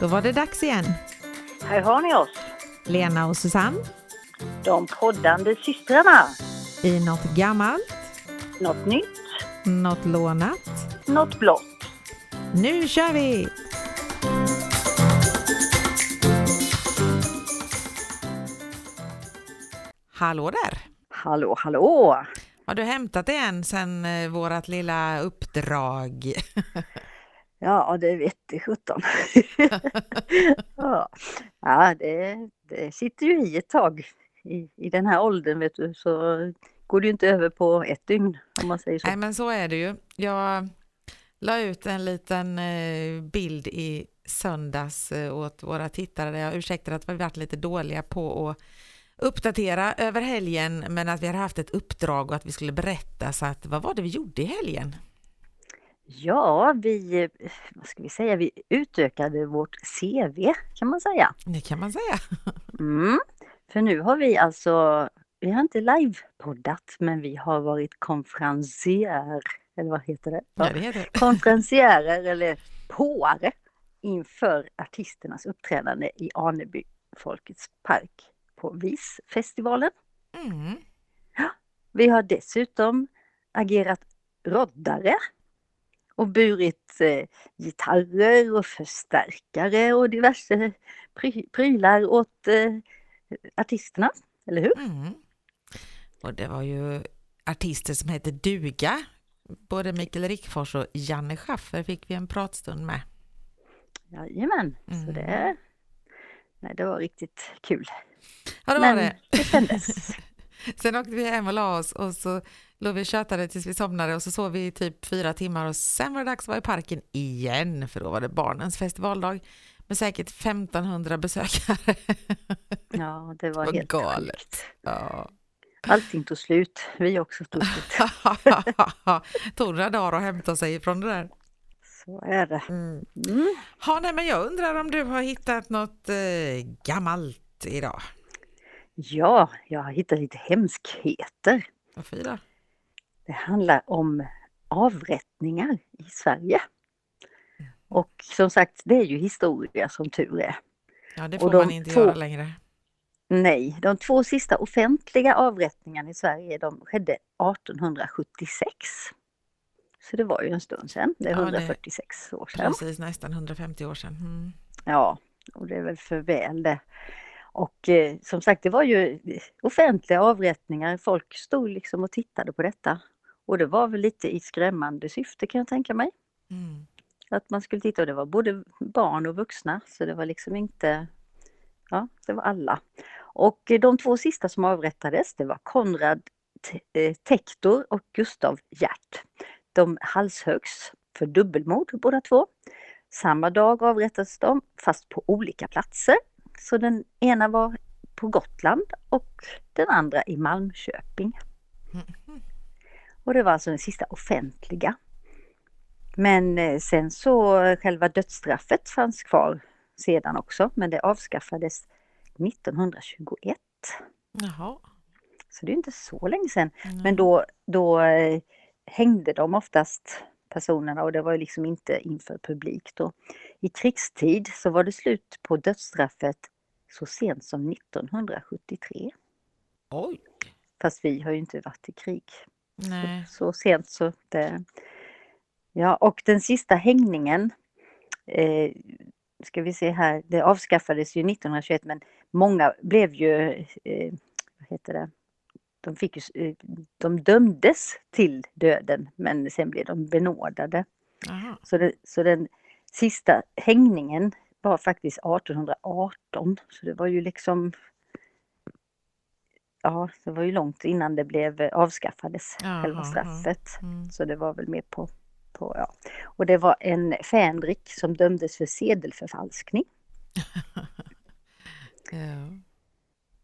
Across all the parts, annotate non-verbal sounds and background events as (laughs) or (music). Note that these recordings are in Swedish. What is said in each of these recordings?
Då var det dags igen. Här har ni oss, Lena och Susanne de poddande systrarna. i något gammalt, Något nytt, något lånat. något blått. Nu kör vi! Hallå där! Hallå, hallå! Har du hämtat det än sen eh, vårat lilla uppdrag? (laughs) Ja, det vette sjutton. (laughs) ja, ja det, det sitter ju i ett tag. I, I den här åldern vet du, så går det ju inte över på ett dygn om man säger så. Nej, men så är det ju. Jag la ut en liten eh, bild i söndags eh, åt våra tittare där jag ursäktar att vi varit lite dåliga på att uppdatera över helgen, men att vi hade haft ett uppdrag och att vi skulle berätta. Så att, vad var det vi gjorde i helgen? Ja, vi, vad ska vi säga, vi utökade vårt CV kan man säga. Det kan man säga. (laughs) Mm. För nu har vi alltså, vi har inte livepoddat men vi har varit konferencier, eller vad heter det? Ja, det heter det. (laughs) Konferencierer eller påare inför artisternas uppträdande i Aneby Folkets park på VIS-festivalen. Mm. Vi har dessutom agerat roddare och burit eh, gitarrer och förstärkare och diverse pry- prylar åt eh, artisterna, eller hur? Mm. Och det var ju artister som heter duga. Både Mikael Rickfors och Janne Schaffer fick vi en pratstund med. Jajamän, så Mm. det, nej, det var riktigt kul. Ja, det var Men det. det kändes. (laughs) Sen åkte vi hem och la oss och så låg vi och tjötade tills vi somnade och så sov vi i typ fyra timmar och sen var det dags att vara i parken igen för då var det barnens festivaldag med säkert 1500 besökare. Ja, det var (laughs) Vad helt galet. sjukt. Ja. Allting tog slut, vi också tog slut. (laughs) Tog några dagar att hämta sig från det där. Så är det. Mm. Mm. Ha, nej, men jag undrar om du har hittat något eh, gammalt idag? Ja, jag har hittat lite hemskheter. Vad fy då? Det handlar om avrättningar i Sverige. Och som sagt, det är ju historia som tur är. Ja, det Och får de man inte två- göra längre. Nej, de två sista offentliga avrättningarna i Sverige de skedde 1876. Så det var ju en stund sedan, det är Ja, det- 146 år sedan. Precis, nästan 150 år sedan. Mm. Ja, och det är väl för väl det. Och eh, som sagt, det var ju offentliga avrättningar. Folk stod liksom och tittade på detta. Och det var väl lite i skrämmande syfte kan jag tänka mig. Mm. Att man skulle titta och det var både barn och vuxna så det var liksom inte, ja det var alla. Och de två sista som avrättades det var Konrad eh, Tektor och Gustav Hjärt. De halshögs för dubbelmord båda två. Samma dag avrättades de fast på olika platser. Så den ena var på Gotland och den andra i Malmköping. Mhm. Och det var alltså den sista offentliga. Men eh, sen så eh, själva dödsstraffet fanns kvar sedan också, men det avskaffades 1921. Jaha. Så det är inte så länge sedan. Mm. Men då, då eh, hängde de oftast personerna och det var ju liksom inte inför publik då. I krigstid så var det slut på dödsstraffet så sent som 1973. Oj. Fast vi har ju inte varit i krig Nej. så sent så det... Ja, och den sista hängningen eh, ska vi se här, det avskaffades ju 1921 men många blev ju, eh, vad heter det, de, fick ju, eh, de dömdes till döden men sen blev de benådade. Jaha. Så, det, så den sista hängningen var faktiskt 1818 så det var ju liksom Ja, det var ju långt innan det blev eh, avskaffades, själva ja. straffet. Mm. Så det var väl mer på, på ja. Och det var en fänrik som dömdes för sedelförfalskning. (laughs) Ja.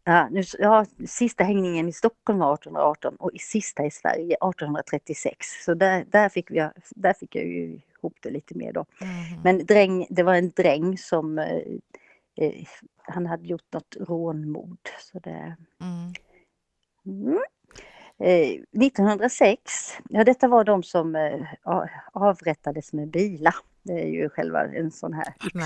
Ja, nu, ja, sista hängningen i Stockholm var 1818 och i sista i Sverige 1836. Så där, där, fick, vi, där fick jag ju ihop det lite mer då. Mhm. Men dräng, det var en dräng som eh, eh, han hade gjort något rånmord. Så det, Mm. Mm. Eh, 1906, ja detta var de som eh, avrättades med bila. Det är ju själva en sån här yxa.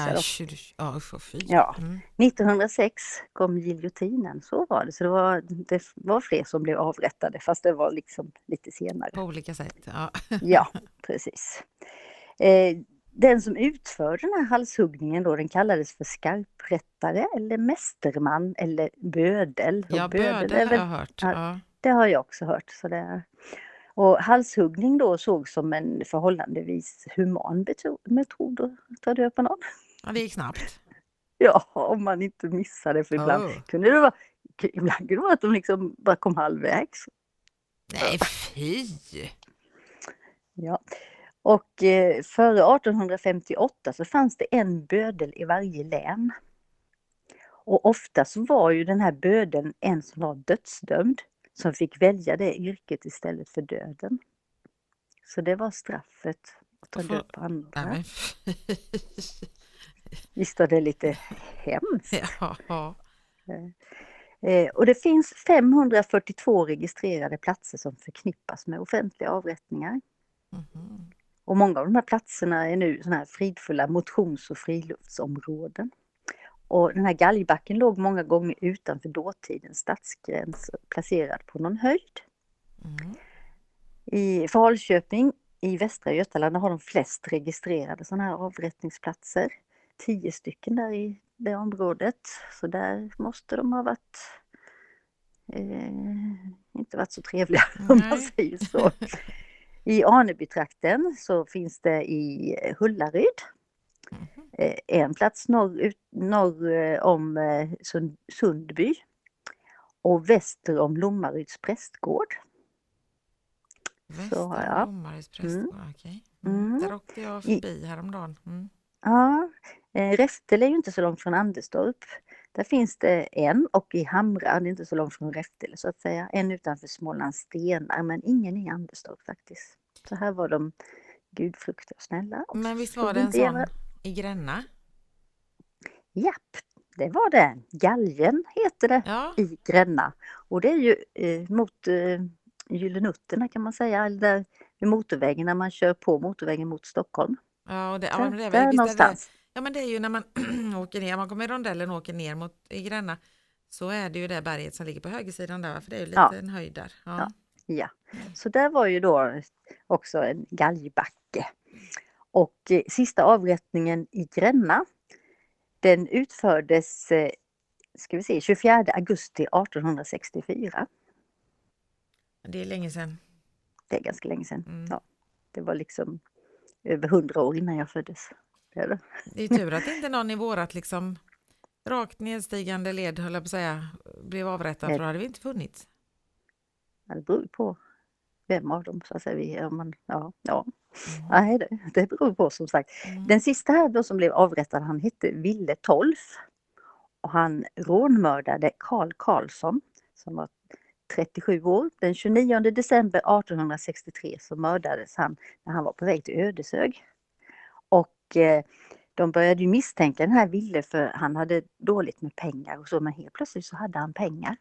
Ja. Mm. 1906 kom giljotinen, så var det. Så det var, det var fler som blev avrättade fast det var liksom lite senare. På olika sätt. Ja. Ja, (laughs) precis. Eh, den som utförde den här halshuggningen då, den kallades för skarprättare eller mästerman eller bödel. Och Ja, bödel bödel har jag hört. Ja. Det har jag också hört. Så det. Och halshuggning då sågs som en förhållandevis human metod att ta död på någon. ja, det gick snabbt. (laughs) Ja, om man inte missade för ibland Oh. kunde det vara Ibland kunde det vara att de liksom bara kom halvvägs. Nej, fy! Ja. Och eh, före 1858 så fanns det en bödel i varje län. Och ofta så var ju den här bödeln en som var dödsdömd som fick välja det yrket istället för döden. Så det var straffet att ta död på andra. Nej, men fy. (laughs) Visst var det lite hemskt? Ja, ja. Eh, och det finns 542 registrerade platser som förknippas med offentliga avrättningar. Mhm. Och många av de här platserna är nu såna här fridfulla motions och friluftsområden. Och den här galgbacken låg många gånger utanför dåtidens stadsgräns, placerad på någon höjd. Mm. I Falköping i Västra Götaland har de flest registrerade sådana här avrättningsplatser. Tio stycken där i det området. Så där måste de ha varit eh, inte varit så trevliga om man Nej. säger så. (laughs) I Anebytrakten så finns det i Hullaryd Mhm. eh, en plats norr, ut, norr eh, om eh, Sund, Sundby och väster om Lommaryds prästgård. Väster ja. Lommaryds prästgård, okej. Mm. Mm. Där åkte jag förbi häromdagen. Mm. Ja, Räftele är ju inte så långt från Anderstorp. Där finns det en och i Hamra, det är inte så långt från Räftele så att säga, en utanför Smålands stenar men ingen i Anderstorp faktiskt. Så här var de gudfruktiga och snälla. och Men visst var det en sån i Gränna? Japp, det var det. Galgen heter det Ja, i Gränna. Och det är ju eh, mot eh, Gyllenutterna kan man säga, eller där vid motorvägen när man kör på motorvägen mot Stockholm. ja, och det, ja, men det, är där väl- är det, ja men det är ju när man (clears throat) åker ner, man kommer i rondellen och åker ner mot i Gränna så är det ju det berget som ligger på högersidan där, för det är ju lite Ja. en höjd där. Ja. Ja. Ja, så där var ju då också en galgbacke. Och eh, sista avrättningen i Gränna, den utfördes eh, ska vi se, 24 augusti 1864. Det är länge sedan. Det är ganska länge sedan. Mm. Ja, det var liksom över 100 år innan jag föddes. Det är det. Det är tur att inte någon i vårat liksom rakt nedstigande led, höll jag på att säga, blev avrättad, för då hade vi inte funnits. Det beror på vem av dem så att säga. Vi, om man, ja, ja. Mm. Nej, det, det beror på som sagt. Mm. Den sista här då som blev avrättad, han hette Ville Tolf. Och han rånmördade Karl Karlsson som var 37 år. Den 29 december 1863 så mördades han när han var på väg till Ödeshög. Och eh, de började ju misstänka den här Ville för han hade dåligt med pengar och så men helt plötsligt så hade han pengar.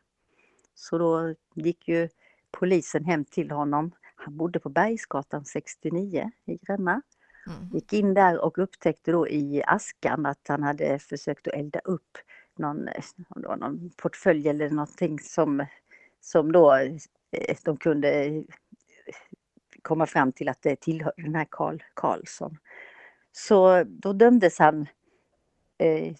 Så då gick ju polisen hem till honom. Han bodde på Bergsgatan 69 i Gränna. Mm. Gick in där och upptäckte då i askan att han hade försökt att elda upp någon, någon portfölj eller någonting som, som då eh, de kunde eh, komma fram till att det tillhörde den här Karl Karlsson. Så då dömdes han eh,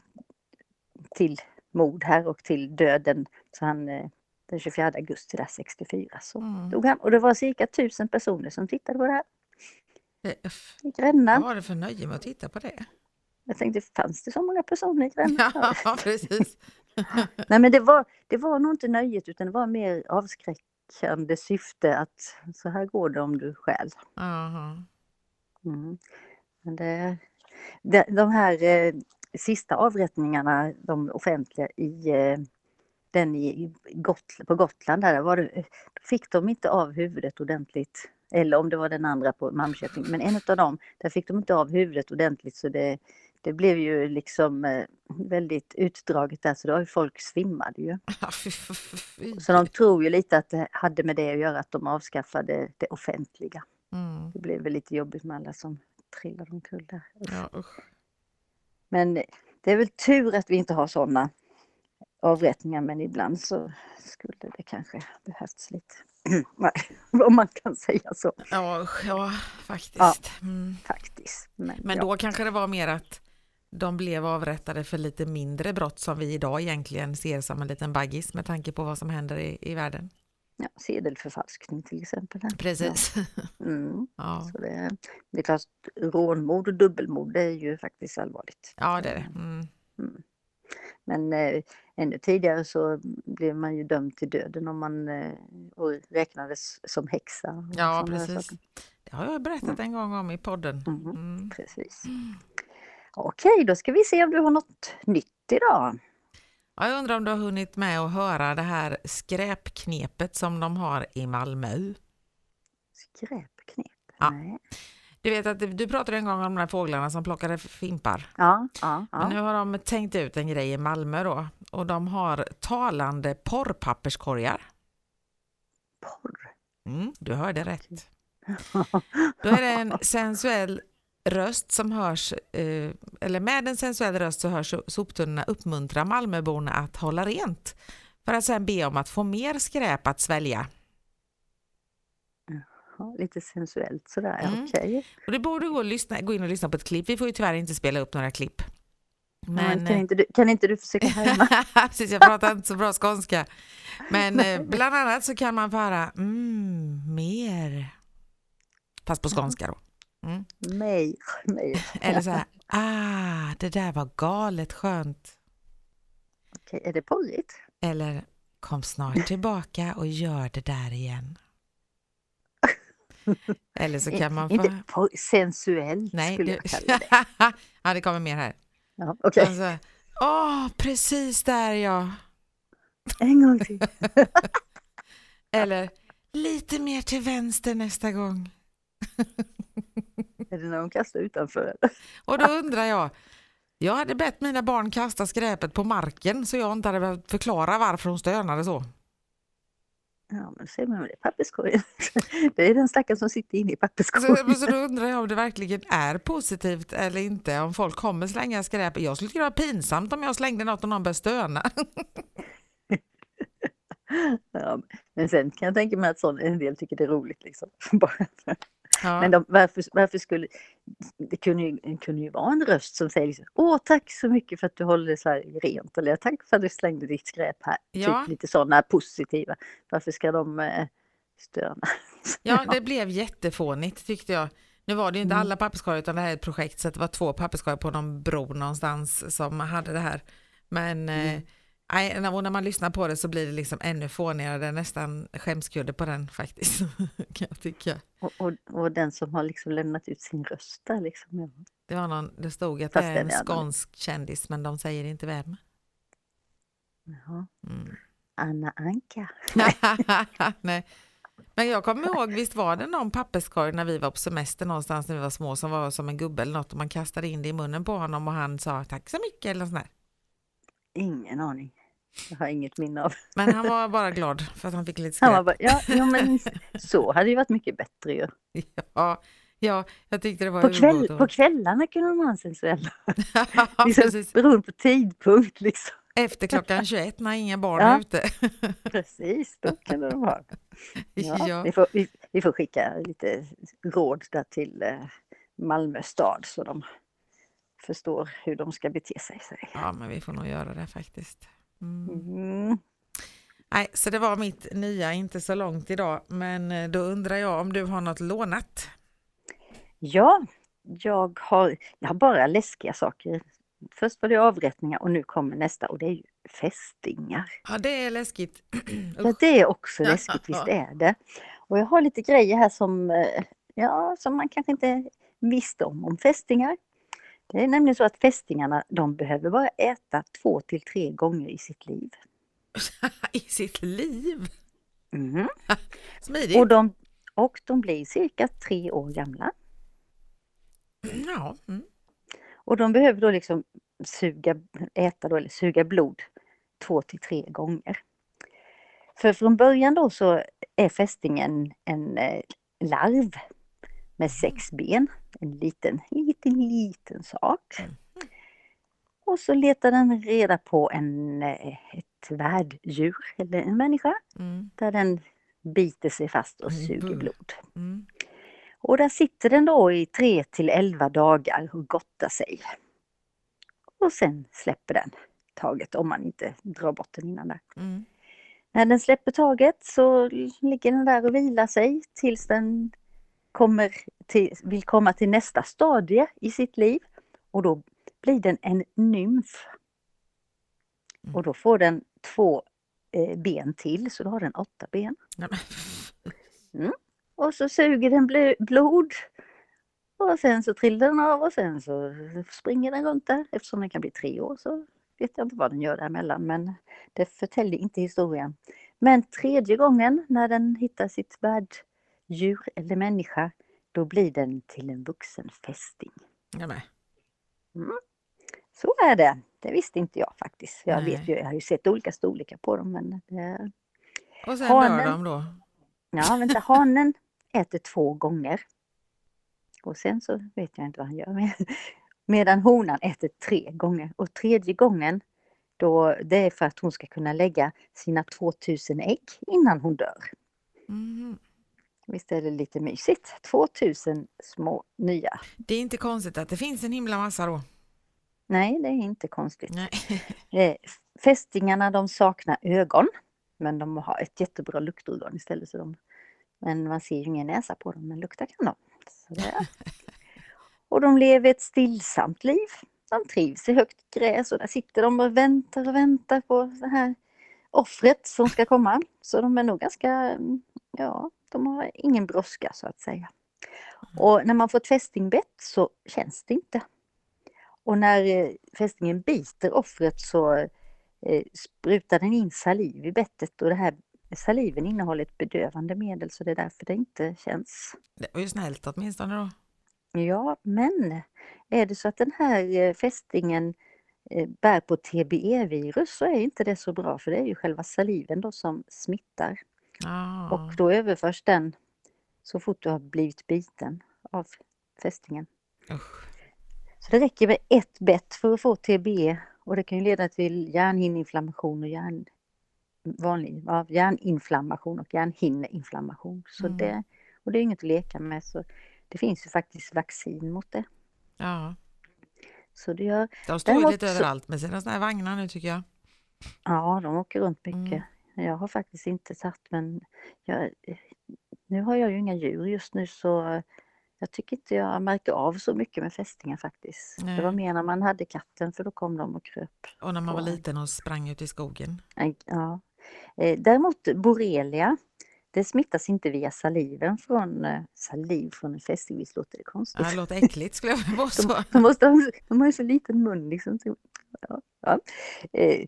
till mord här och till döden. Så han, eh, den 24 augusti där 64 så Mm. dog han. Och det var cirka tusen personer som tittade på det här uff, i Gränna. Vad var det för nöje med att titta på det? Jag tänkte, fanns det så många personer i Gränna? (laughs) Ja, precis. (laughs) Nej men det var, det var nog inte nöjet utan det var mer avskräckande syfte att så här går det om du stjäl. Aha. Mm. Men det, de, de här eh, sista avrättningarna, de offentliga i eh, den i Gotland, på Gotland, där var det, fick de inte av huvudet ordentligt. Eller om det var den andra på Malmköping, men en av dem, där fick de inte av huvudet ordentligt så det, det blev ju liksom eh, väldigt utdraget där så då var ju folk svimmade ju. (laughs) Så de tror ju lite att det hade med det att göra att de avskaffade det offentliga. Mm. Det blev väl lite jobbigt med alla som trillade omkull där. Ja. Men det är väl tur att vi inte har sådana avrättningar men ibland så skulle det kanske behövts lite. (clears throat) Nej, om man kan säga så Ja, ja faktiskt. Ja. Mm. faktiskt. Men, Men ja. då kanske det var mer att de blev avrättade för lite mindre brott som vi idag egentligen ser som en liten baggis med tanke på vad som händer i, i världen. ja, sedelförfalskning till exempel. Precis. Ja. Mm. (laughs) Ja, Så det, det är klart, rånmord och dubbelmord det är ju faktiskt allvarligt. ja det är det. Mm. Mm. Men eh, ännu tidigare så blev man ju dömd till döden om man eh, och räknades som häxa. Ja, precis. Det har jag berättat en gång om i podden. Mhm. Mm. Precis. Okej, då ska vi se om du har något nytt idag. Ja, jag undrar om du har hunnit med att höra det här skräpknepet som de har i Malmö. Skräpknep? Ja. Nej. Du vet att du pratade en gång om de här fåglarna som plockade fimpar. Ja, ja, Men ja. nu har de tänkt ut en grej i Malmö då och de har talande porrpapperskorgar. Porr. Mm, du hörde rätt. (laughs) Då är det en sensuell röst som hörs, eh, eller med en sensuell röst så hörs soptunnorna uppmuntra Malmöborna att hålla rent för att sen be om att få mer skräp att svälja. Lite sensuellt sådär, Mm. okej. Och det borde gå, lyssna, gå in och lyssna på ett klipp. Vi får ju tyvärr inte spela upp några klipp. Men, kan, inte du, kan inte du försöka härma? (laughs) Precis, jag pratar inte så bra skånska. Men eh, bland annat så kan man få höra mm, mer. Fast på skånska då. Mm. Mer, (laughs) mer. Eller så här, ah, det där var galet skönt. Okej, är det porrigt? Eller kom snart tillbaka och gör det där igen. (laughs) Eller så kan man få... Inte porr, sensuellt Nej, skulle det... jag kalla det. (laughs) ja, det kommer mer här. Ja, Okej, Alltså, Åh, precis där ja. en gång till. (laughs) Eller lite mer till vänster nästa gång. Är det när de kastar utanför? Och då undrar jag, jag hade bett mina barn kasta skräpet på marken så jag inte hade behövt förklara varför hon stönade så. Ja, men säg mig, det är papperskorgen. (laughs) Det är den stackaren som sitter inne i Så, papperskorgen. så då undrar jag om det verkligen är positivt eller inte, om folk kommer slänga skräp. Jag skulle tycka det var pinsamt om jag slängde något och någon började stöna. (laughs) Ja, men sen kan jag tänka mig att sån, en del tycker det är roligt. Liksom. (laughs) Bara Ja. Men de, varför, varför skulle... Det kunde ju, det kunde ju vara en röst som säger liksom, Åh, tack så mycket för att du håller det så här rent. Eller tack för att du slängde ditt skräp här. Ja. Typ lite sådana positiva. Varför ska de eh, stöna? (laughs) Ja, det blev jättefånigt tyckte jag. Nu var det ju inte Mm. alla papperskorgar utan det här är ett projekt så det var två papperskorgar på någon bro någonstans som hade det här. Men Mm. eh, nej, när- man lyssnar på det så blir det liksom ännu fånigare, det är nästan skämskudde på den faktiskt. (laughs) kan jag tycka. Och, och, och den som har liksom lämnat ut sin röst där liksom. Ja. Det, var någon, det stod att Fast det är en skånsk kändis men de säger inte vem. Jaha. Mm. Anna Anka. (laughs) Nej. Men jag kommer ihåg, visst var det någon papperskorg när vi var på semester någonstans när vi var små som var som en gubbe eller något och man kastade in det i munnen på honom och han sa tack så mycket eller sånt där. Ingen aning. Jag har inget minne av. Men han var (laughs) bara glad för att han fick lite skräp. bara, ja, ja men (laughs) så hade ju varit mycket bättre ju. Ja, ja, jag tyckte det var På, kväll, på kvällarna kunde de ha en sensuell. ja, (laughs) Liksom, beroende på tidpunkt liksom. Efter klockan 21 när inga barn Ja. är ute. Precis, då kunde de ha. Ja, Ja. Vi, får, vi, vi får skicka lite råd där till eh, Malmö stad så de förstår hur de ska bete sig. ja, men vi får nog göra det faktiskt. Mm. Mm. Nej, så det var mitt nya, inte så långt idag, men eh, då undrar jag om du har något lånat? Ja, jag har, jag har bara läskiga saker. Först var det avrättningar och nu kommer nästa och det är ju fästingar. Ja, det är läskigt. Ja, det är också läskigt, visst är det. Och jag har lite grejer här som, eh, ja, som man kanske inte visste om, om fästingar. Det är nämligen så att fästingarna, de behöver bara äta två till tre gånger i sitt liv. (laughs) I sitt liv. Mhm. (laughs) Smidigt. Och, de, och de blir cirka tre år gamla. Ja, mm. Och de behöver då liksom suga, äta då, eller suga blod två till tre gånger. För från början då så är fästingen en eh, larv med sex ben. En liten, liten, liten sak. Mm. Och så letar den reda på en, eh, ett värddjur eller en människa Mm. där den biter sig fast och Mm, suger blod. Mm. Och där sitter den då i 3 till 11 dagar och gottar sig. Och sen släpper den taget om man inte drar bort den innan där. Mm. När den släpper taget så ligger den där och vilar sig tills den kommer till, vill komma till nästa stadie i sitt liv. Och då blir den en nymf. Mm. Och då får den två eh, ben till, så då har den åtta ben. Men- Och så suger den bl- blod. Och sen så trillar den av och sen så springer den runt där. Eftersom den kan bli tre år så vet jag inte vad den gör däremellan men det förtäljer inte historien. Men tredje gången när den hittar sitt värddjur eller människa då blir den till en vuxen fästing. Nej, men. Så är det. Det visste inte jag faktiskt. Jag Nej. vet ju, jag har ju sett olika storlekar på dem men det, Och sen Hanen. dör de då? Ja, vänta, hanen äter två gånger. Och sen så vet jag inte vad han gör med. Medan honan äter tre gånger. Och tredje gången, då, det är för att hon ska kunna lägga sina 2000 ägg innan hon dör. Mm. Visst är det lite mysigt? 2000 små nya. Det är inte konstigt att det finns en himla massa då. Nej, det är inte konstigt. (laughs) Eh, Fästingarna de saknar ögon. Men de har ett jättebra luktorgan istället. Så de, men man ser ju ingen näsa på dem, men lukta kan de. Så. Och de lever ett stillsamt liv. De trivs i högt gräs och där sitter de och väntar och väntar på det här offret som ska komma. Så de är nog ganska, mm, ja, de har ingen brådska så att säga. Och när man får ett fästingbett så känns det inte. Och när eh, fästingen biter offret så eh, sprutar den in saliv i bettet och det här saliven innehåller ett bedövande medel så det är därför det inte känns. Det var ju snällt åtminstone då. Ja, men är det så att den här eh, fästingen bär på TBE-virus så är inte det så bra för det är ju själva saliven då som smittar Ah. och då överförs den så fort du har blivit biten av fästingen. Usch. Så det räcker med ett bett för att få TBE och det kan ju leda till hjärnhinneinflammation och hjärn, vanlig, ja, hjärninflammation och hjärnhinneinflammation. Så Mm. det, och det är inget att leka med så det finns ju faktiskt vaccin mot det. Ja, Så det gör, de står Däremot lite så- överallt med sina såna här vagnar nu tycker jag. ja de åker runt mycket. Mm. Jag har faktiskt inte satt men jag, nu har jag ju inga djur just nu så jag tycker inte jag märker av så mycket med fästingar faktiskt. Det var Nej. mer när man hade katten för då kom de och kröp. Och när man var liten och sprang ut i skogen. Nej, Ja. Eh, Däremot borrelia, det smittas inte via saliven från eh, saliv från en fästing. Visst låter det konstigt? Ja, det låter äckligt skulle jag vilja (laughs) påstå. De, de, måste ha, de har ju så liten mun liksom. Så, ja, ja. Eh,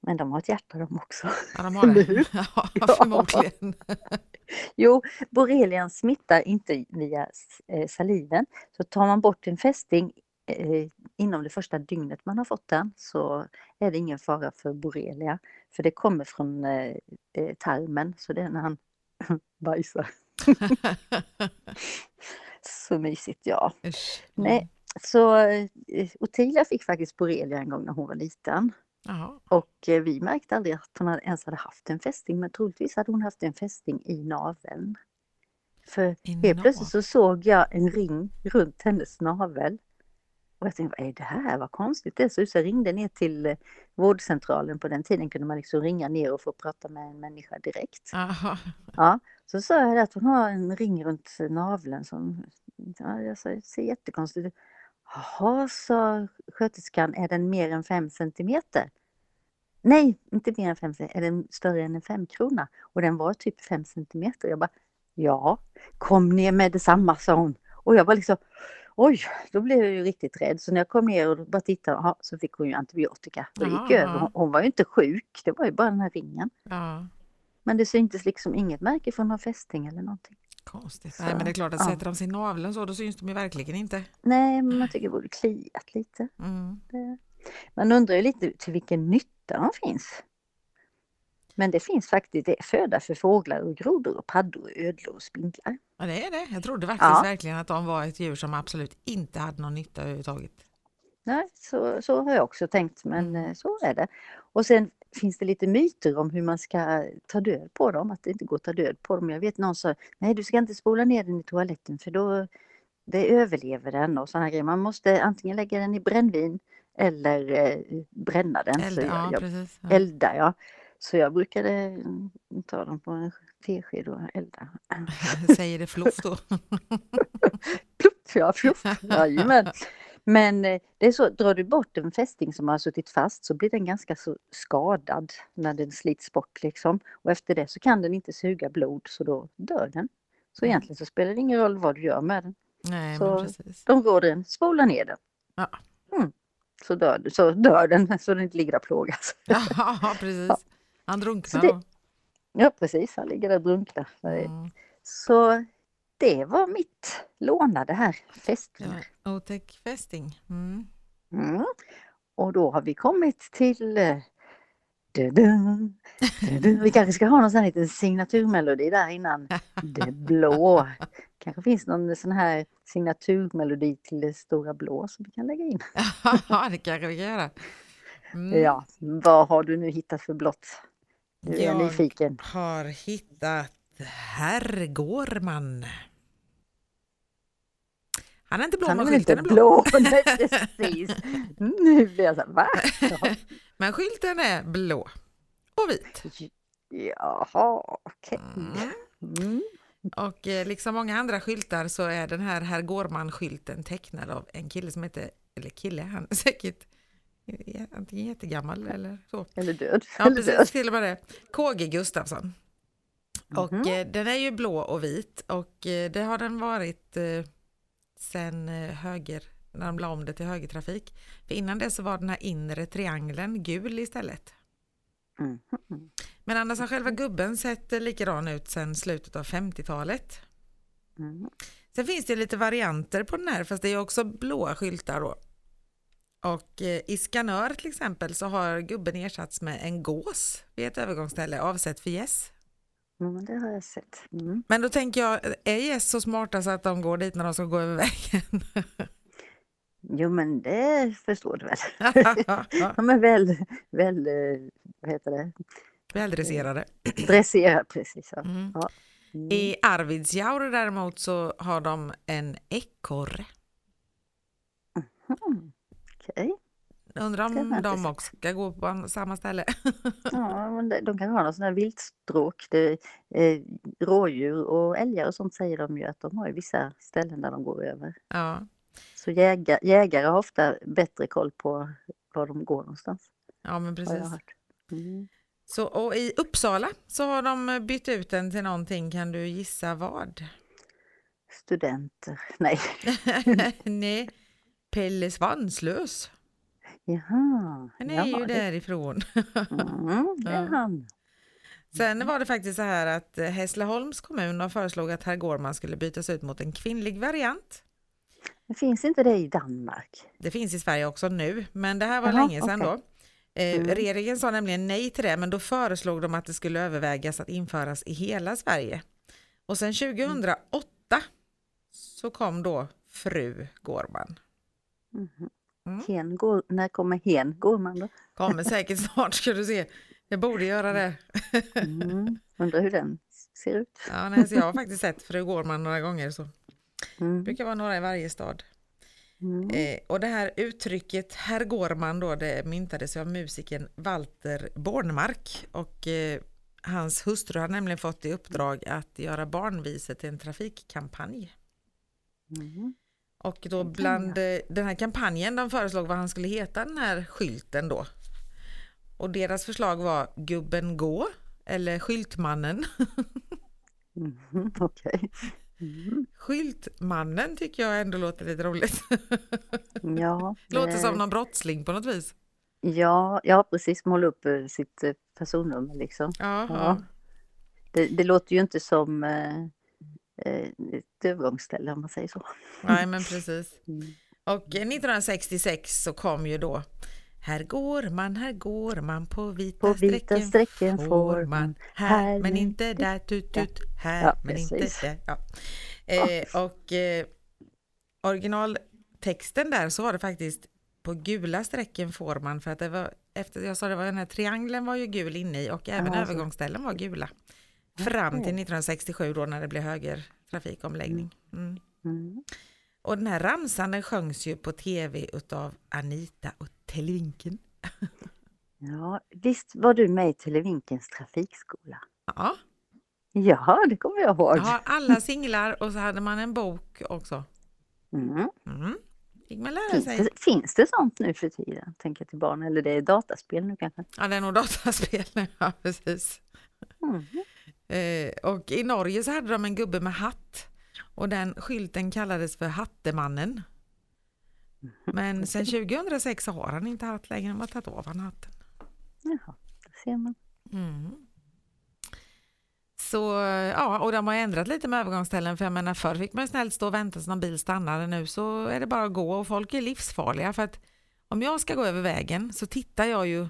Men de har ett hjärta de också. Ja, de har det. (laughs) (laughs) Ja, förmodligen. Jo, borrelian smittar inte via eh, saliven. Så tar man bort en fästing eh, inom det första dygnet man har fått den så är det ingen fara för borrelia. För det kommer från eh, tarmen, så det är när han (laughs) bajsar. (laughs) Så mysigt, ja. Usch. Nej. Så eh, Ottilia fick faktiskt borrelia en gång när hon var liten. Jaha. Och eh, vi märkte aldrig att hon hade, ens hade haft en fästing, men troligtvis hade hon haft en fästing i naveln. För helt plötsligt så såg jag en ring runt hennes navel. Och jag tänkte, vad är det här? Vad konstigt det ut. Så jag ringde ner till eh, vårdcentralen. På den tiden kunde man liksom ringa ner och få prata med en människa direkt. Jaha. Ja, så sa jag att hon har en ring runt naveln som ja, jag sa, det ser jättekonstigt ut. Jaha, sa sköterskan, är den mer än fem centimeter? Nej, inte mer än fem centimeter. Är den större än en femkrona? Och den var typ fem centimeter. Jag bara, ja, kom ner med detsamma, sa hon. Och jag var liksom, oj, då blev jag ju riktigt rädd. Så när jag kom ner och bara tittade, aha, så fick hon ju antibiotika. Det gick Jaha. över. Hon, hon var ju inte sjuk, det var ju bara den här ringen. Ja, Men det syntes liksom inget märke från någon fästing eller någonting. konstigt. Så, Nej, men det är klart att ja. sätter de sig i naveln så, då syns de ju verkligen inte. Nej, men man tycker det borde kliat lite. Mm. Det- Man undrar ju lite till vilken nytta de finns. Men det finns faktiskt det föda för fåglar och grodor och paddor, ödlor och spindlar. Ja, det är det. Jag trodde faktiskt Ja. verkligen att de var ett djur som absolut inte hade någon nytta överhuvudtaget. Nej, så, så har jag också tänkt, men Mm. eh, så är det. Och sen finns det lite myter om hur man ska ta död på dem, att det inte går att ta död på dem. Jag vet någon sa, nej du ska inte spola ner den i toaletten för då det överlever den och sådana grejer. Man måste antingen lägga den i brännvin eller eh, bränna den. Elda, så jag, ja, jag, precis. Ja. elda, ja. Så jag brukade mm, ta dem på en tesked och elda. (laughs) Säger det fluff då. (laughs) Plupp, ja, fluff. (laughs) Jajamän. Men eh, det är så, drar du bort en fästing som har suttit fast så blir den ganska så skadad när den slits bort liksom. Och efter det så kan den inte suga blod så då dör den. Så Mm. egentligen så spelar det ingen roll vad du gör med den. Nej, Så- precis. De råder en, spola ner den. Ja. Mm. Så, dör, så dör den så den inte ligger och plågas. Ja, precis. Han drunknar det-. Ja precis, han ligger där och drunknar. Mm. Så det var mitt lånade här, fästingar. Ja, otäck fästing. Mm. Mm. Och då har vi kommit till... eh, du-du, du-du. Vi kanske ska ha någon sån här liten signaturmelodi där innan. (laughs) Det blå. kanske finns någon sån här signaturmelodi till det stora blå som vi kan lägga in. (laughs) Ja, det kanske vi kan göra. Mm. Ja, vad har du nu hittat för blått? Nu är jag nyfiken. har hittat Herrgårman. Han är inte blå Han är men inte skylten är blå. blå? (laughs) Nej, precis. Nu blir jag så här, va? Ja. (laughs) Men skylten är blå och vit. Jaha, okej. Mm. Mm. Och eh, liksom många andra skyltar så är den här Herr Gårman-skylten tecknad av en kille som heter, eller kille, han är säkert antingen jättegammal eller så. Eller död. Ja, Eller död. precis, och med det. KG Gustafsson. Och Mhm. eh, den är ju blå och vit och eh, det har den varit eh, sen eh, höger, när de la om det till högertrafik. För innan det så var den här inre triangeln gul istället. Mhm. Men annars har själva gubben sett eh, likadan ut sedan slutet av 50-talet. Mm. Sen finns det lite varianter på den här fast det är också blåa skyltar då. Och eh, i Skanör till exempel så har gubben ersatts med en gås vid ett övergångsställe avsett för gäss. Ja, men det har jag sett. Mm. Men då tänker jag, är gäss så smarta så att de går dit när de ska gå över vägen? Jo men det förstår du väl. (laughs) De är väl, väl eh, vad heter det, Väldresserade. dresserade precis. Ja. Mm. Mm. I Arvidsjaur däremot så har de en ekorre. Mm. Okej. Undrar Det har om de också ska gå på samma ställe. (laughs) Ja, men de kan ha någon sån här viltstråk. Det, eh, rådjur och älgar och sånt säger de ju att de har ju vissa ställen där de går över. Ja, Så jäga, jägare har ofta bättre koll på var de går någonstans. ja men precis. Mm. Så, och i Uppsala så har de bytt ut den till någonting, kan du gissa vad? Studenter. (laughs) Nej. (laughs) Nej, Pelle Svanslös. Jaha. Han är ju det- därifrån. Mm, (laughs) det är han. Sen var det faktiskt så här att eh, Hässleholms kommun har föreslagit att herr Gårman skulle bytas ut mot en kvinnlig variant. Men finns inte det i Danmark? Det finns i Sverige också nu, men det här var Jaha, länge sedan okej. då. Eh, Mm. Regeringen sa nämligen nej till det, men då föreslog de att det skulle övervägas att införas i hela Sverige. Och sen 2008 så kom då fru Gårman. Mhm. Mm. Hen går, när kommer hen? Går man då? Kommer säkert snart ska du se. Jag borde göra det. Mm. Undrar hur den ser ut. Ja, nej, så jag har faktiskt sett fru Gårman några gånger så. Det Mm. brukar vara några i varje stad. Mm. Eh, och det här uttrycket herr Gårman då, det myntades av musikern Walter Bornmark och eh, hans hustru har nämligen fått i uppdrag att göra barnvisor till en trafikkampanj. Mm. Och då bland eh, den här kampanjen de föreslog vad han skulle heta den här skylten då. Och deras förslag var Gubben gå eller Skyltmannen. Mhm, (laughs) Okej. Mm. Skyltmannen tycker jag ändå låter lite roligt. Ja, (laughs) låter det- som någon brottsling på något vis. ja, ja, precis. Måla upp eh, sitt eh, personnummer liksom. Ja. Det, det låter ju inte som eh, eh, ett övergångsställe om man säger så. Nej men precis. (laughs) Mm. Och eh, 1966 så kom ju då Här går man, här går man på vita, På vita strecken får man. Här, men inte där, tut, tut. Här, Ja, men inte där. (laughs) Ja. Eh, och eh, originaltexten där så var det faktiskt på gula strecken får man för att det var efter jag sa det var den här triangeln var ju gul inne i och även Ja, övergångsställen var gula. Fram till Okej. 1967 då när det blev högertrafikomläggning. Mm. Mm. Och den här ramsan den sjöngs ju på tv utav Anita och Televinken. (laughs) Ja, visst var du med i Televinkens trafikskola? Ja, Ja, det kommer jag ihåg. har alla singlar och så hade man en bok också. Mm. Mm. Fick man lära Finns, sig. det, finns det sånt nu för tiden? Tänker jag till barn, eller det är dataspel nu kanske? Ja, det är nog dataspel nu, (laughs) ja precis. Mm. Eh, och i Norge så hade de en gubbe med hatt och den skylten kallades för Hattemannen. Men sen 2006 så har han inte hatt längre, de har tagit av han hatten. Jaha, där ser man. Mm. Så ja, och de har ändrat lite med övergångsställen för jag menar förr fick man snällt stå och vänta tills någon bil stannade. Nu så är det bara att gå och folk är livsfarliga för att om jag ska gå över vägen så tittar jag ju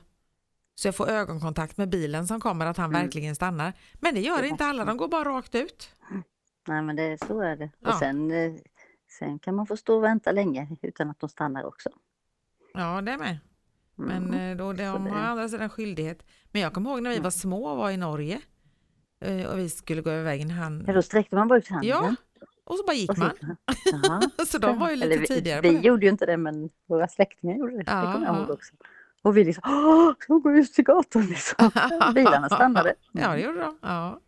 så jag får ögonkontakt med bilen som kommer att han Mm. verkligen stannar. Men det gör Det inte alla, de går bara rakt ut. Nej, men det, så är det. Ja. Och sen, eh, sen kan man få stå och vänta länge utan att de stannar också. Ja, det är med. Men Mm. eh, då, de det- har andra sidan skyldighet. Men jag kommer ihåg när vi var små och var i Norge eh, och vi skulle gå över vägen. Han... Ja, då sträckte man bara ut handen. Ja, och så bara gick så man. gick man. Jaha. (laughs) Så de var ju lite Eller vi, tidigare Vi gjorde ju inte det, men våra släktingar gjorde det. Ja, det kommer jag ja. ihåg också. Och vi liksom, åh, ska vi gå ut till gatan liksom. (laughs) Bilarna stannade. Ja, det gjorde de. Ja.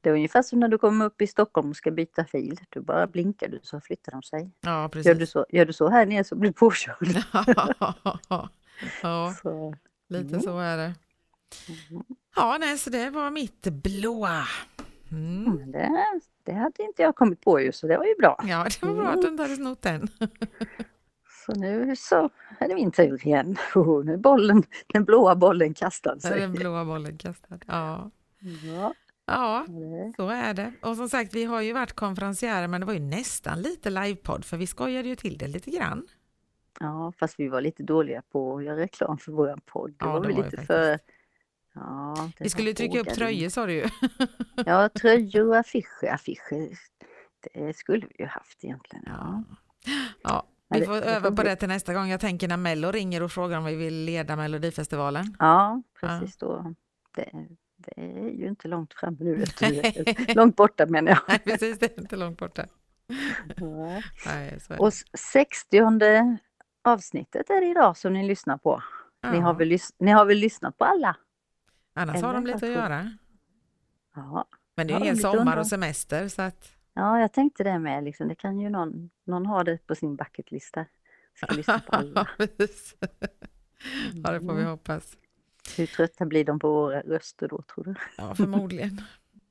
Det är ungefär som när du kommer upp i Stockholm och ska byta fil. Du bara blinkar du så flyttar de sig. Ja, Gör precis. du så, gör du så här nere så blir du påkörd. (laughs) ja, (laughs) Så, lite Mm. så är det. mm. Ja, nej, så det var mitt blåa. Mm. men det, det hade inte jag kommit på ju, så det var ju bra. Ja, det var bra att du inte hade snott den. Så nu så är det min tur igen. (laughs) Oh, nu är bollen, den blåa bollen kastad. Är den sig. blåa bollen kastad. Ja. Ja, ja, så är det. Och som sagt, vi har ju varit konferenciärer, men det var ju nästan lite livepodd, för vi skojade ju till det lite grann. ja, fast vi var lite dåliga på att göra reklam för vår podd. Det Ja, var det vi var lite faktiskt. för... Ja, Vi skulle trycka upp tröjor sa du ju. Ja, (laughs) tröjor och affischer. affischer. Det skulle vi ju haft egentligen. Ja. Ja, vi får öva på det till nästa gång. Jag tänker när Mello ringer och frågar om vi vill leda Melodifestivalen. Ja, precis då. Det, det är ju inte långt fram nu. (laughs) Nej, långt borta menar jag. precis, det är inte långt borta. Ja. Nej, Och det. 60 avsnittet är det idag som ni lyssnar på. Ni, har Ja. väl ni har väl lyssnat på alla? Annars har eller de lite att göra. Ja, Men det är ju Ja, en hel lite sommar och semester så att ja jag tänkte det med. Liksom. Det kan ju någon, nån ha det på sin bucketlista. Ska lyssna på alla. (laughs) Precis. Ja, det får vi Mm. hoppas. Hur trötta blir de på våra röster då tror du? Ja, (laughs) förmodligen.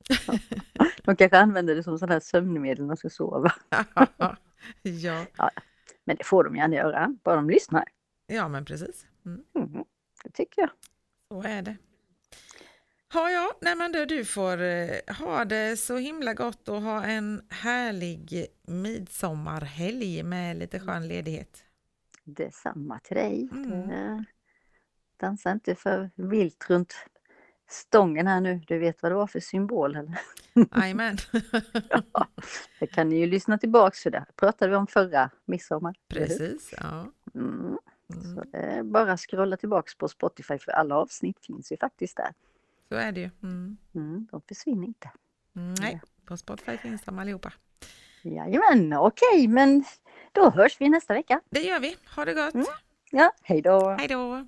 (laughs) De kanske använder det som sån här sömnmedel när de ska sova. ja. Men det får de gärna göra, bara de lyssnar. ja, men precis. Mm. Mm, det tycker jag. Så är det. Ja, ja, nej men du, du får eh, ha det så himla gott och ha en härlig midsommarhelg med lite skön ledighet. Detsamma till dig. Mm. Det- Dansa inte för vilt runt stången här nu. Du vet vad det var för symbol eller? (laughs) Jajamän, Ja, det kan ni ju lyssna tillbaks för det pratade vi om förra midsommar. precis. Ja. Mm. Mm. Så är bara scrolla tillbaks på Spotify för alla avsnitt finns ju faktiskt där. Så är det ju. Mm. Mm, de försvinner inte. Mm, Nej, på Spotify finns de allihopa. Jajamän, okej men då hörs vi nästa vecka. Det gör vi. Ha det gott. Mm. Ja, hej då! Hej då!